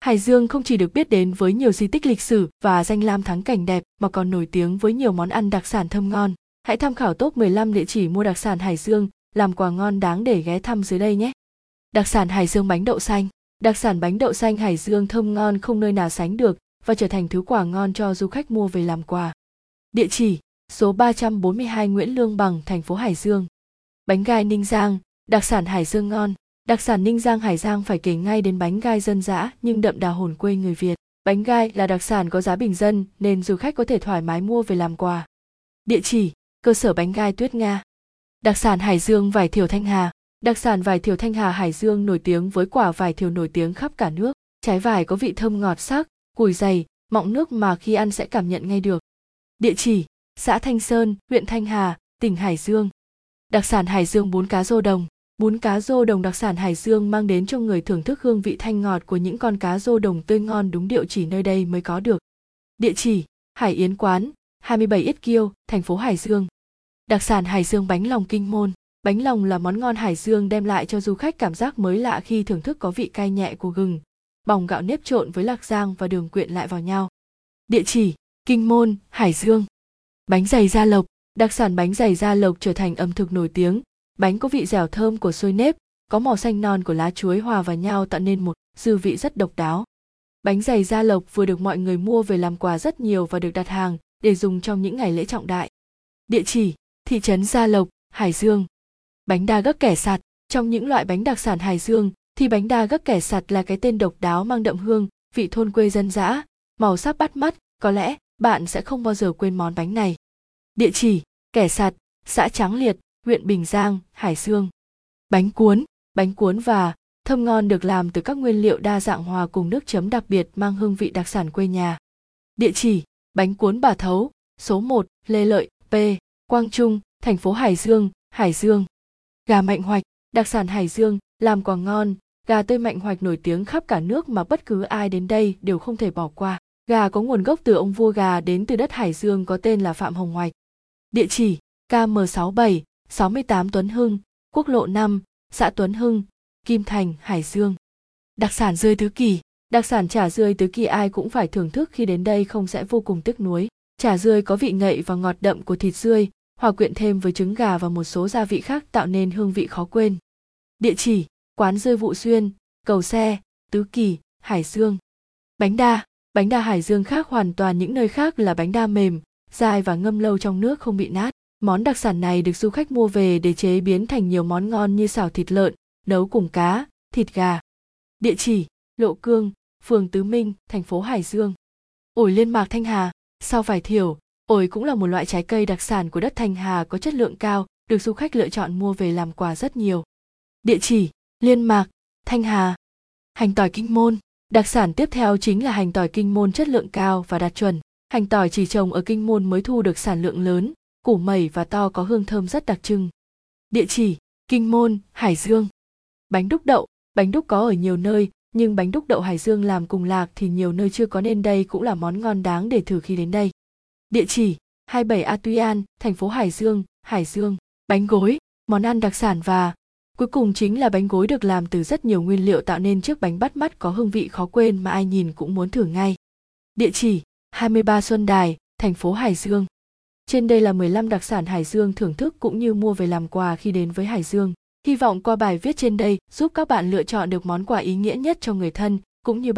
Hải Dương không chỉ được biết đến với nhiều di tích lịch sử và danh lam thắng cảnh đẹp mà còn nổi tiếng với nhiều món ăn đặc sản thơm ngon. Hãy tham khảo top 15 địa chỉ mua đặc sản Hải Dương, làm quà ngon đáng để ghé thăm dưới đây nhé. Đặc sản Hải Dương bánh đậu xanh. Đặc sản bánh đậu xanh Hải Dương thơm ngon không nơi nào sánh được và trở thành thứ quà ngon cho du khách mua về làm quà. Địa chỉ: số 342 Nguyễn Lương Bằng, thành phố Hải Dương. Bánh gai Ninh Giang, đặc sản Hải Dương ngon. Đặc sản Ninh Giang Hải Giang phải kể ngay đến bánh gai dân dã nhưng đậm đà hồn quê người Việt. Bánh gai là đặc sản có giá bình dân nên du khách có thể thoải mái mua về làm quà. Địa chỉ: cơ sở bánh gai Tuyết Nga. Đặc sản Hải Dương vải thiều Thanh Hà. Đặc sản vải thiều Thanh Hà Hải Dương nổi tiếng với quả vải thiều nổi tiếng khắp cả nước. Trái vải có vị thơm ngọt sắc, cùi dày, mọng nước mà khi ăn sẽ cảm nhận ngay được. Địa chỉ: xã Thanh Sơn, huyện Thanh Hà, tỉnh Hải Dương. Đặc sản Hải Dương bún cá rô đồng. Bún cá rô đồng đặc sản Hải Dương mang đến cho người thưởng thức hương vị thanh ngọt của những con cá rô đồng tươi ngon đúng điệu chỉ nơi đây mới có được. Địa chỉ: Hải Yến quán, 27 Yết Kiêu, thành phố Hải Dương. Đặc sản Hải Dương bánh lòng kinh môn. Bánh lòng là món ngon Hải Dương đem lại cho du khách cảm giác mới lạ khi thưởng thức có vị cay nhẹ của gừng, bòng gạo nếp trộn với lạc giang và đường quyện lại vào nhau. Địa chỉ: Kinh Môn, Hải Dương. Bánh dày gia lộc, đặc sản bánh dày gia lộc trở thành ẩm thực nổi tiếng. Bánh có vị dẻo thơm của xôi nếp, có màu xanh non của lá chuối hòa vào nhau tạo nên một dư vị rất độc đáo. Bánh dày gia lộc vừa được mọi người mua về làm quà rất nhiều và được đặt hàng để dùng trong những ngày lễ trọng đại. Địa chỉ: thị trấn Gia Lộc, Hải Dương. Bánh đa gấc kẻ sạt, trong những loại bánh đặc sản Hải Dương thì bánh đa gấc kẻ sạt là cái tên độc đáo mang đậm hương, vị thôn quê dân dã, màu sắc bắt mắt, có lẽ bạn sẽ không bao giờ quên món bánh này. Địa chỉ: Kẻ sạt, xã Tráng Liệt, huyện Bình Giang, Hải Dương. Bánh cuốn, bánh cuốn và thơm ngon được làm từ các nguyên liệu đa dạng hòa cùng nước chấm đặc biệt mang hương vị đặc sản quê nhà. Địa chỉ: Bánh cuốn Bà Thấu, số 1, Lê Lợi, P, Quang Trung, thành phố Hải Dương, Hải Dương. Gà mạnh hoạch, đặc sản Hải Dương, làm quà ngon, gà tươi mạnh hoạch nổi tiếng khắp cả nước mà bất cứ ai đến đây đều không thể bỏ qua. Gà có nguồn gốc từ ông vua gà đến từ đất Hải Dương có tên là Phạm Hồng Hoạch. Địa chỉ: KM67, 68 Tuấn Hưng, quốc lộ 5, xã Tuấn Hưng, Kim Thành, Hải Dương. Đặc sản rươi tứ kỳ, đặc sản chả rươi tứ kỳ ai cũng phải thưởng thức khi đến đây không sẽ vô cùng tiếc nuối. Chả rươi có vị ngậy và ngọt đậm của thịt rươi, hòa quyện thêm với trứng gà và một số gia vị khác tạo nên hương vị khó quên. Địa chỉ: Quán rươi Vụ Xuyên, Cầu Xe, Tứ Kỳ, Hải Dương. Bánh đa, bánh đa Hải Dương khác hoàn toàn những nơi khác là bánh đa mềm, dai và ngâm lâu trong nước không bị nát. Món đặc sản này được du khách mua về để chế biến thành nhiều món ngon như xào thịt lợn, nấu cùng cá, thịt gà. Địa chỉ: Lộ Cương, phường Tứ Minh, thành phố Hải Dương. Ổi liên mạc Thanh Hà, sau vải thiểu, ổi cũng là một loại trái cây đặc sản của đất Thanh Hà có chất lượng cao, được du khách lựa chọn mua về làm quà rất nhiều. Địa chỉ: Liên Mạc, Thanh Hà. Hành tỏi kinh môn, đặc sản tiếp theo chính là hành tỏi kinh môn chất lượng cao và đạt chuẩn. Hành tỏi chỉ trồng ở kinh môn mới thu được sản lượng lớn, củ mẩy và to có hương thơm rất đặc trưng. Địa chỉ: Kinh môn, Hải Dương. Bánh đúc đậu, bánh đúc có ở nhiều nơi, nhưng bánh đúc đậu Hải Dương làm cùng lạc thì nhiều nơi chưa có nên đây cũng là món ngon đáng để thử khi đến đây. Địa chỉ: 27 A Tuy An, thành phố Hải Dương, Hải Dương. Bánh gối, món ăn đặc sản và cuối cùng chính là bánh gối được làm từ rất nhiều nguyên liệu tạo nên chiếc bánh bắt mắt có hương vị khó quên mà ai nhìn cũng muốn thử ngay. Địa chỉ: 23 Xuân Đài, thành phố Hải Dương. Trên đây là 15 đặc sản Hải Dương thưởng thức cũng như mua về làm quà khi đến với Hải Dương. Hy vọng qua bài viết trên đây giúp các bạn lựa chọn được món quà ý nghĩa nhất cho người thân, cũng như